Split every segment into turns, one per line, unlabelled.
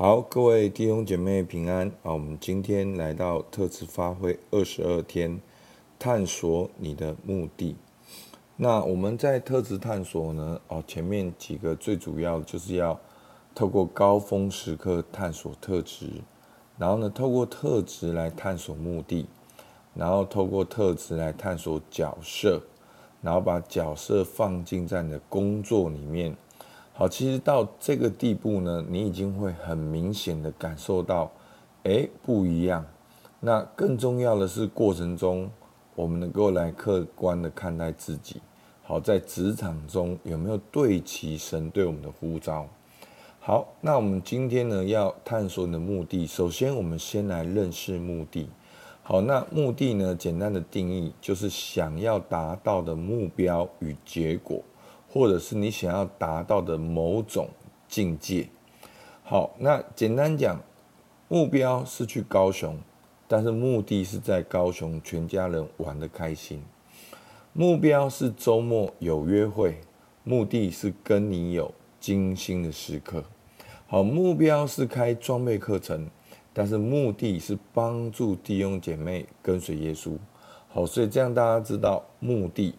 好，各位弟兄姐妹平安啊！我们今天来到特质发挥二十二天，探索你的目的。那我们在特质探索呢？哦，前面几个最主要就是要透过高峰时刻探索特质，然后呢，透过特质来探索目的，然后透过特质来探索角色，然后把角色放进在你的工作里面。好，其实到这个地步呢，你已经会很明显的感受到，哎，不一样。那更重要的是，过程中我们能够来客观的看待自己。好，在职场中有没有对齐神对我们的呼召？好，那我们今天呢要探索你的目的。首先，我们先来认识目的。好，那目的呢，简单的定义就是想要达到的目标与结果。或者是你想要达到的某种境界。好，那简单讲，目标是去高雄，但是目的是在高雄全家人玩得开心。目标是周末有约会，目的是跟你有精心的时刻。好，目标是开装备课程，但是目的是帮助弟兄姐妹跟随耶稣。好，所以这样大家知道目的。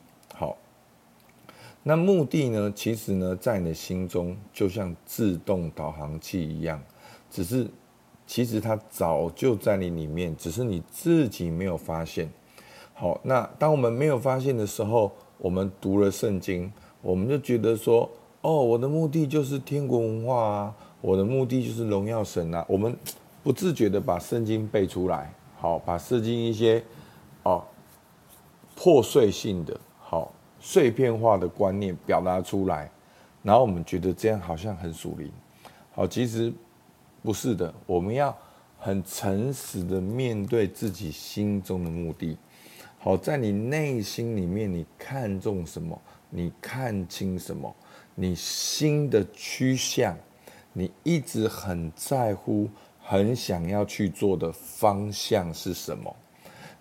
那目的呢？其实呢，在你的心中就像自动导航器一样，只是其实它早就在你里面，只是你自己没有发现。好，那当我们没有发现的时候，我们读了圣经，我们就觉得说：哦，我的目的就是天国文化啊，我的目的就是荣耀神啊。我们不自觉的把圣经背出来，好，把圣经一些哦破碎性的。好碎片化的观念表达出来，然后我们觉得这样好像很属灵。好，其实不是的。我们要很诚实的面对自己心中的目的。好，在你内心里面，你看重什么？你看清什么？你心的趋向，你一直很在乎、很想要去做的方向是什么？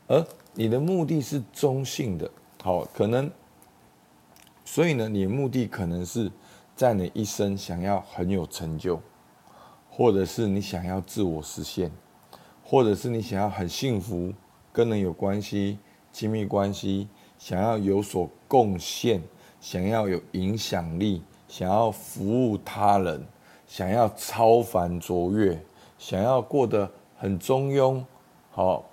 而你的目的是中性的。好，可能。所以呢，你的目的可能是在你一生想要很有成就，或者是你想要自我实现，或者是你想要很幸福，跟人有关系、亲密关系，想要有所贡献，想要有影响力，想要服务他人，想要超凡卓越，想要过得很中庸，好，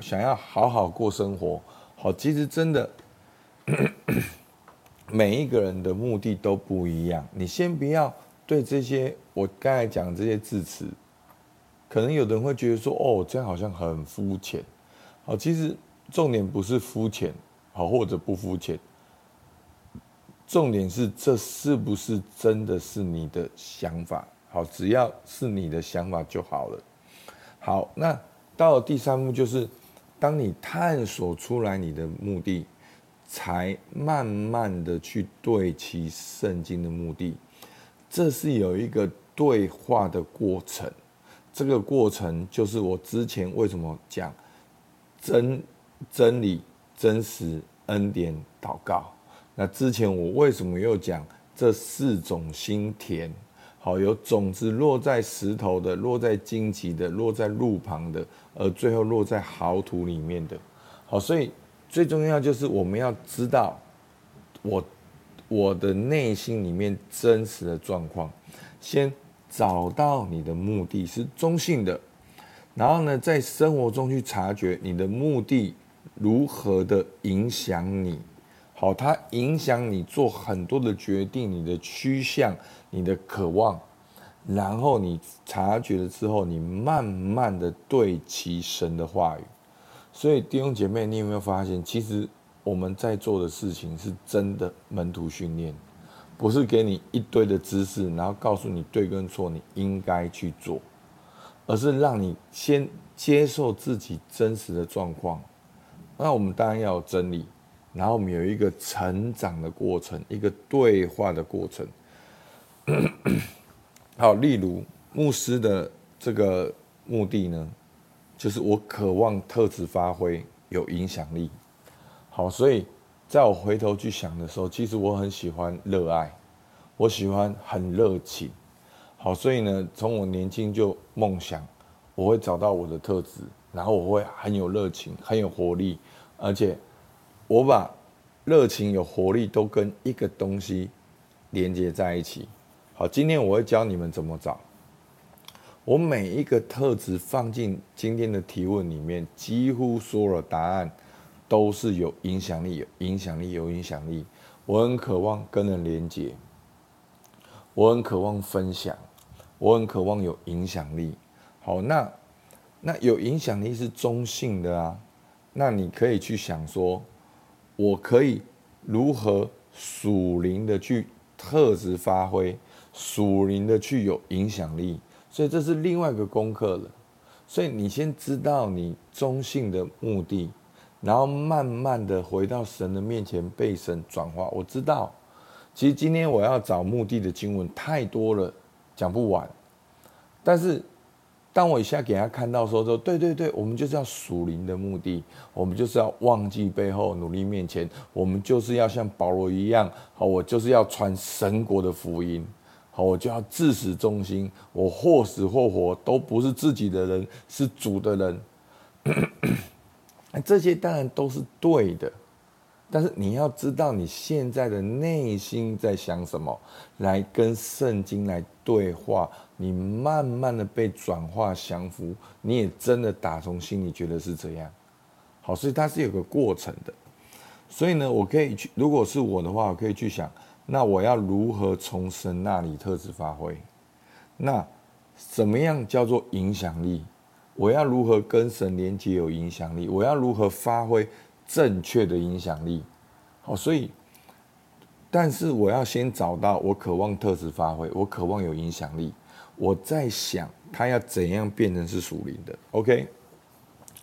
想要好好过生活，好，其实真的。每一个人的目的都不一样，你先不要对这些我刚才讲这些字词，可能有的人会觉得说，哦，这样好像很肤浅。好，其实重点不是肤浅，好或者不肤浅，重点是这是不是真的是你的想法？好，只要是你的想法就好了。好，那到了第三步就是，当你探索出来你的目的。才慢慢的去对齐圣经的目的，这是有一个对话的过程。这个过程就是我之前为什么讲真真理、真实、恩典、祷告。那之前我为什么又讲这四种心田？好，有种子落在石头的，落在荆棘的，落在路旁的，而最后落在好土里面的。好，所以。最重要就是我们要知道我我的内心里面真实的状况，先找到你的目的是中性的，然后呢，在生活中去察觉你的目的如何的影响你，好，它影响你做很多的决定，你的趋向，你的渴望，然后你察觉了之后，你慢慢的对齐神的话语。所以弟兄姐妹，你有没有发现，其实我们在做的事情是真的门徒训练，不是给你一堆的知识，然后告诉你对跟错，你应该去做，而是让你先接受自己真实的状况。那我们当然要有真理，然后我们有一个成长的过程，一个对话的过程。好，例如牧师的这个目的呢？就是我渴望特质发挥有影响力，好，所以在我回头去想的时候，其实我很喜欢热爱，我喜欢很热情，好，所以呢，从我年轻就梦想，我会找到我的特质，然后我会很有热情，很有活力，而且我把热情有活力都跟一个东西连接在一起。好，今天我会教你们怎么找。我每一个特质放进今天的提问里面，几乎所有的答案都是有影响力、有影响力、有影响力。我很渴望跟人连接，我很渴望分享，我很渴望有影响力。好，那那有影响力是中性的啊。那你可以去想说，我可以如何属灵的去特质发挥，属灵的去有影响力。所以这是另外一个功课了。所以你先知道你中性的目的。然后慢慢的回到神的面前，被神转化。我知道，其实今天我要找目的的经文太多了，讲不完。但是，当我一下给他看到说说，对对对，我们就是要属灵的目的，我们就是要忘记背后，努力面前，我们就是要像保罗一样，好，我就是要传神国的福音，好，我就要至死忠心，我或死或活都不是自己的人，是主的人。这些当然都是对的，但是你要知道你现在的内心在想什么，来跟圣经来对话，你慢慢的被转化降服，你也真的打从心里觉得是这样。好，所以它是有个过程的。所以呢，我可以去，如果是我的话，我可以去想，那我要如何从神那里特质发挥？那怎么样叫做影响力？我要如何跟神连接有影响力？我要如何发挥正确的影响力？好，所以，但是我要先找到我渴望特质发挥，我渴望有影响力。我在想，他要怎样变成是属灵的？OK，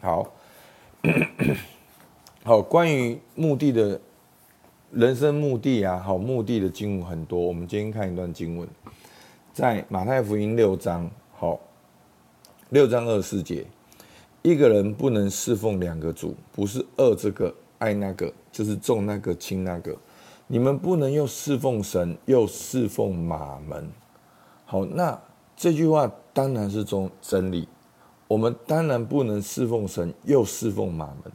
好，好，关于目的的人生目的啊，好，目的的经文很多。我们今天看一段经文，在马太福音六章，好。六章二十四节，一个人不能侍奉两个主，不是恶这个爱那个，就是重那个轻那个。你们不能又侍奉神，又侍奉马门。好，那这句话当然是中真理。我们当然不能侍奉神，又侍奉马门。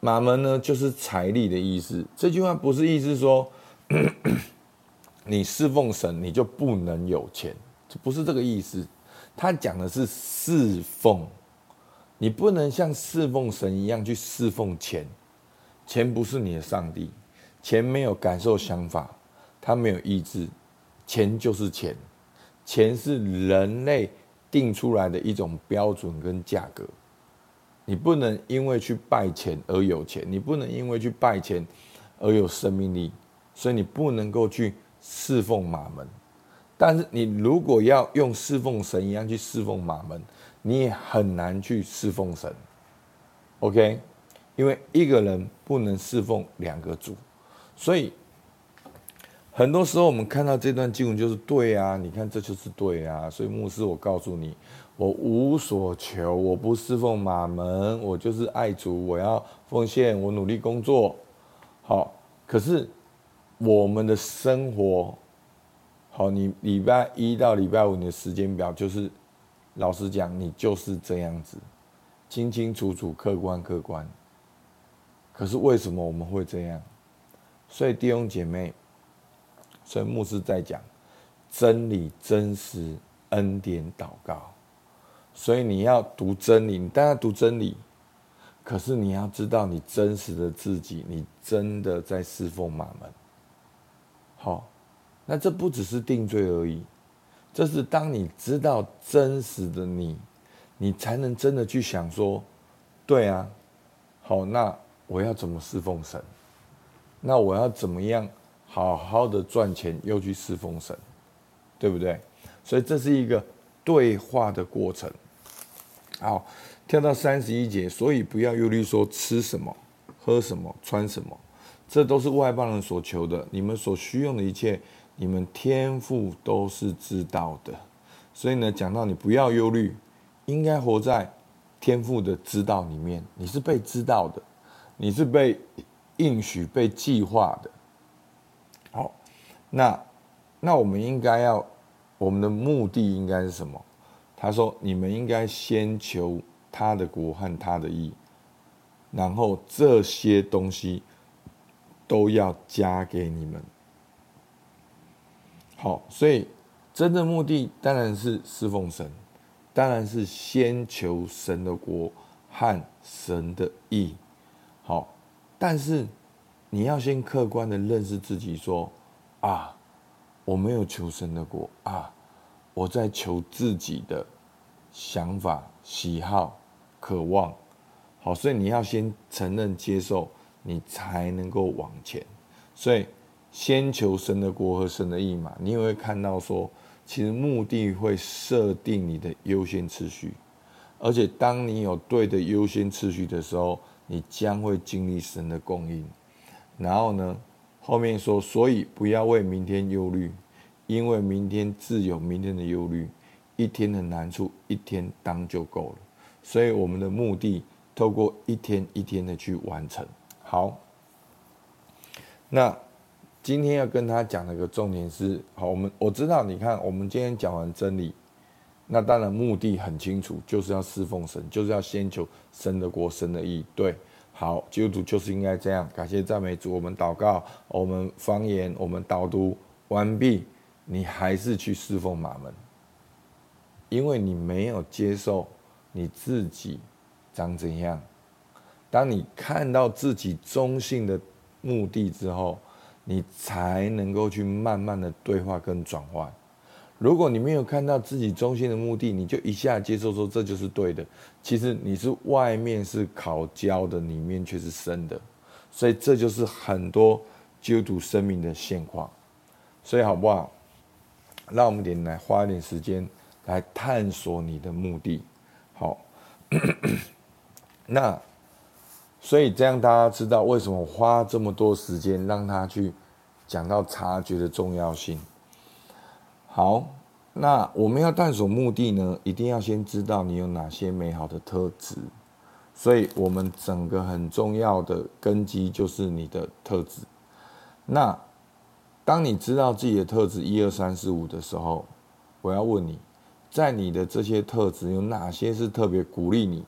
马门呢，就是财力的意思。这句话不是意思说，你侍奉神，你就不能有钱，这不是这个意思。他讲的是侍奉，你不能像侍奉神一样去侍奉钱，钱不是你的上帝，钱没有感受想法，他没有意志，钱就是钱，钱是人类定出来的一种标准跟价格，你不能因为去拜钱而有钱，你不能因为去拜钱而有生命力，所以你不能够去侍奉马门。但是你如果要用侍奉神一样去侍奉马门，你也很难去侍奉神。OK，因为一个人不能侍奉两个主，所以很多时候我们看到这段经文就是对啊，你看这就是对啊。所以牧师，我告诉你，我无所求，我不侍奉马门，我就是爱主，我要奉献，我努力工作。好，可是我们的生活。好，你礼拜一到礼拜五你的时间表就是，老实讲，你就是这样子，清清楚楚、客观客观。可是为什么我们会这样？所以弟兄姐妹，所以牧师在讲真理、真实、恩典、祷告。所以你要读真理，你当然读真理，可是你要知道你真实的自己，你真的在侍奉马门。好。那这不只是定罪而已，这是当你知道真实的你，你才能真的去想说，对啊，好，那我要怎么侍奉神？那我要怎么样好好的赚钱又去侍奉神，对不对？所以这是一个对话的过程。好，跳到三十一节，所以不要忧虑说吃什么、喝什么、穿什么，这都是外邦人所求的，你们所需用的一切。你们天赋都是知道的，所以呢，讲到你不要忧虑，应该活在天赋的知道里面。你是被知道的，你是被应许、被计划的。好，那那我们应该要我们的目的应该是什么？他说：你们应该先求他的国和他的义，然后这些东西都要加给你们。好，所以真正目的当然是侍奉神，当然是先求神的国和神的义。好，但是你要先客观的认识自己，说啊，我没有求神的国啊，我在求自己的想法、喜好、渴望。好，所以你要先承认、接受，你才能够往前。所以先求神的国和神的义嘛，你也会看到说，其实目的会设定你的优先次序，而且当你有对的优先次序的时候。你将会经历神的供应，然后呢，后面说，所以不要为明天忧虑，因为明天自有明天的忧虑，一天的难处一天当就够了。所以我们的目的，透过一天一天的去完成。好，那今天要跟他讲的一个重点是，好，我们我知道，你看，我们今天讲完真理。那当然，目的很清楚，就是要侍奉神，就是要先求神的国、神的义。对，好，基督徒就是应该这样。感谢赞美主，我们祷告，我们方言，我们导读完毕，你还是去侍奉马门，因为你没有接受你自己长怎样。当你看到自己中性的目的之后，你才能够去慢慢的对话跟转换。如果你没有看到自己中心的目的，你就一下接受说这就是对的。其实你是外面是烤焦的，里面却是生的，所以这就是很多基督徒生命的现况。所以好不好？让我们点来花一点时间来探索你的目的。好，那所以这样大家知道为什么花这么多时间让他去讲到察觉的重要性。好，那我们要探索目的呢，一定要先知道你有哪些美好的特质。所以，我们整个很重要的根基就是你的特质。那当你知道自己的特质一二三四五的时候，我要问你，在你的这些特质有哪些是特别鼓励你、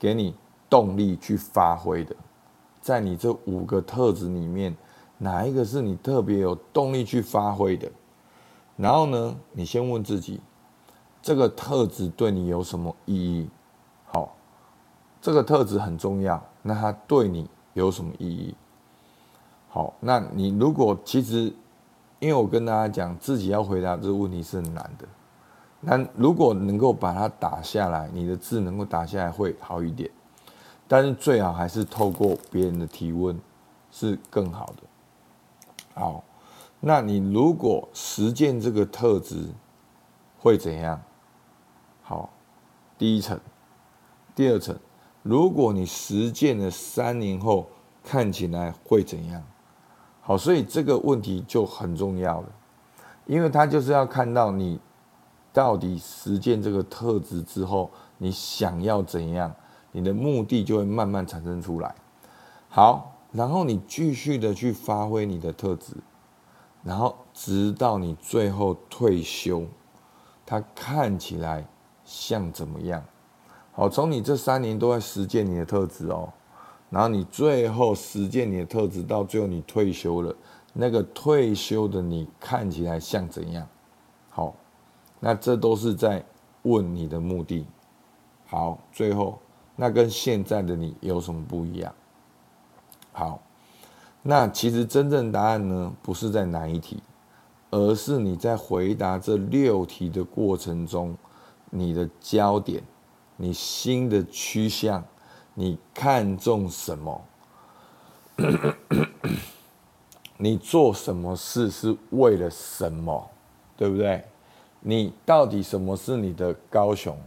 给你动力去发挥的？在你这五个特质里面，哪一个是你特别有动力去发挥的？然后呢，你先问自己，这个特质对你有什么意义？好，这个特质很重要，那它对你有什么意义？好，那你如果其实，因为我跟大家讲，自己要回答这个问题是很难的。那如果能够把它打下来，你的字能够打下来会好一点，但是最好还是透过别人的提问是更好的。好。那你如果实践这个特质，会怎样？好，第一层，第二层，如果你实践了三年后，看起来会怎样？好，所以这个问题就很重要了，因为他就是要看到你到底实践这个特质之后，你想要怎样，你的目的就会慢慢产生出来。好，然后你继续的去发挥你的特质。然后直到你最后退休，它看起来像怎么样？好，从你这三年都在实践你的特质哦，然后你最后实践你的特质，到最后你退休了，那个退休的你看起来像怎样？好，那这都是在问你的目的。好，最后那跟现在的你有什么不一样？好。那其实真正答案呢，不是在哪一题，而是你在回答这六题的过程中，你的焦点，你心的趋向，你看重什么？你做什么事是为了什么？对不对？你到底什么是你的高雄？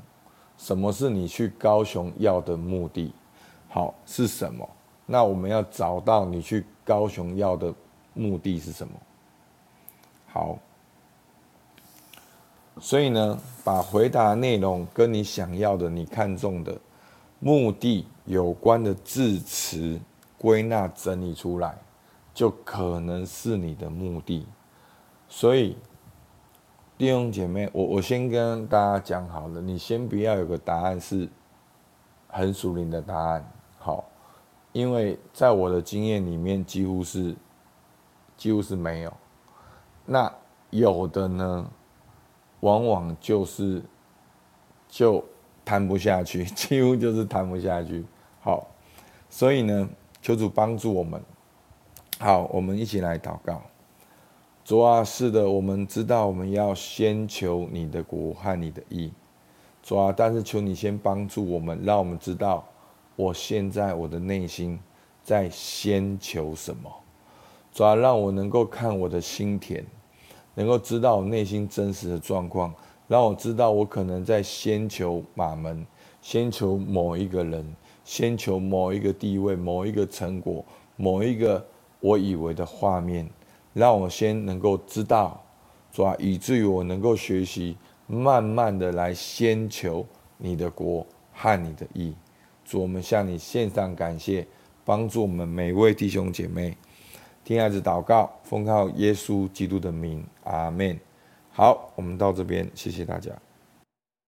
什么是你去高雄要的目的？好，是什么？那我们要找到你去。高雄要的目的是什么？好，所以呢，把回答内容跟你想要的、你看中的目的有关的字词归纳整理出来，就可能是你的目的。所以，弟兄姐妹，我我先跟大家讲好了，你先不要有个答案是很属灵的答案，好，因为在我的经验里面，几乎是几乎是没有。那有的呢，往往就是就谈不下去，几乎就是谈不下去。好，所以呢，求主帮助我们。好，我们一起来祷告。主啊，是的，我们知道我们要先求你的国和你的意。主啊，但是求你先帮助我们，让我们知道我现在我的内心在先求什么。主啊，让我能够看我的心田，能够知道我内心真实的状况，让我知道我可能在先求马门，先求某一个人，先求某一个地位，某一个成果，某一个。我以为的画面，让我先能够知道，主啊，以至于我能够学习，慢慢的来先求你的国和你的义。主，我们向你献上感谢，帮助我们每位弟兄姐妹。听孩子祷告，奉靠耶稣基督的名，阿门。好，我们到这边，谢谢大家。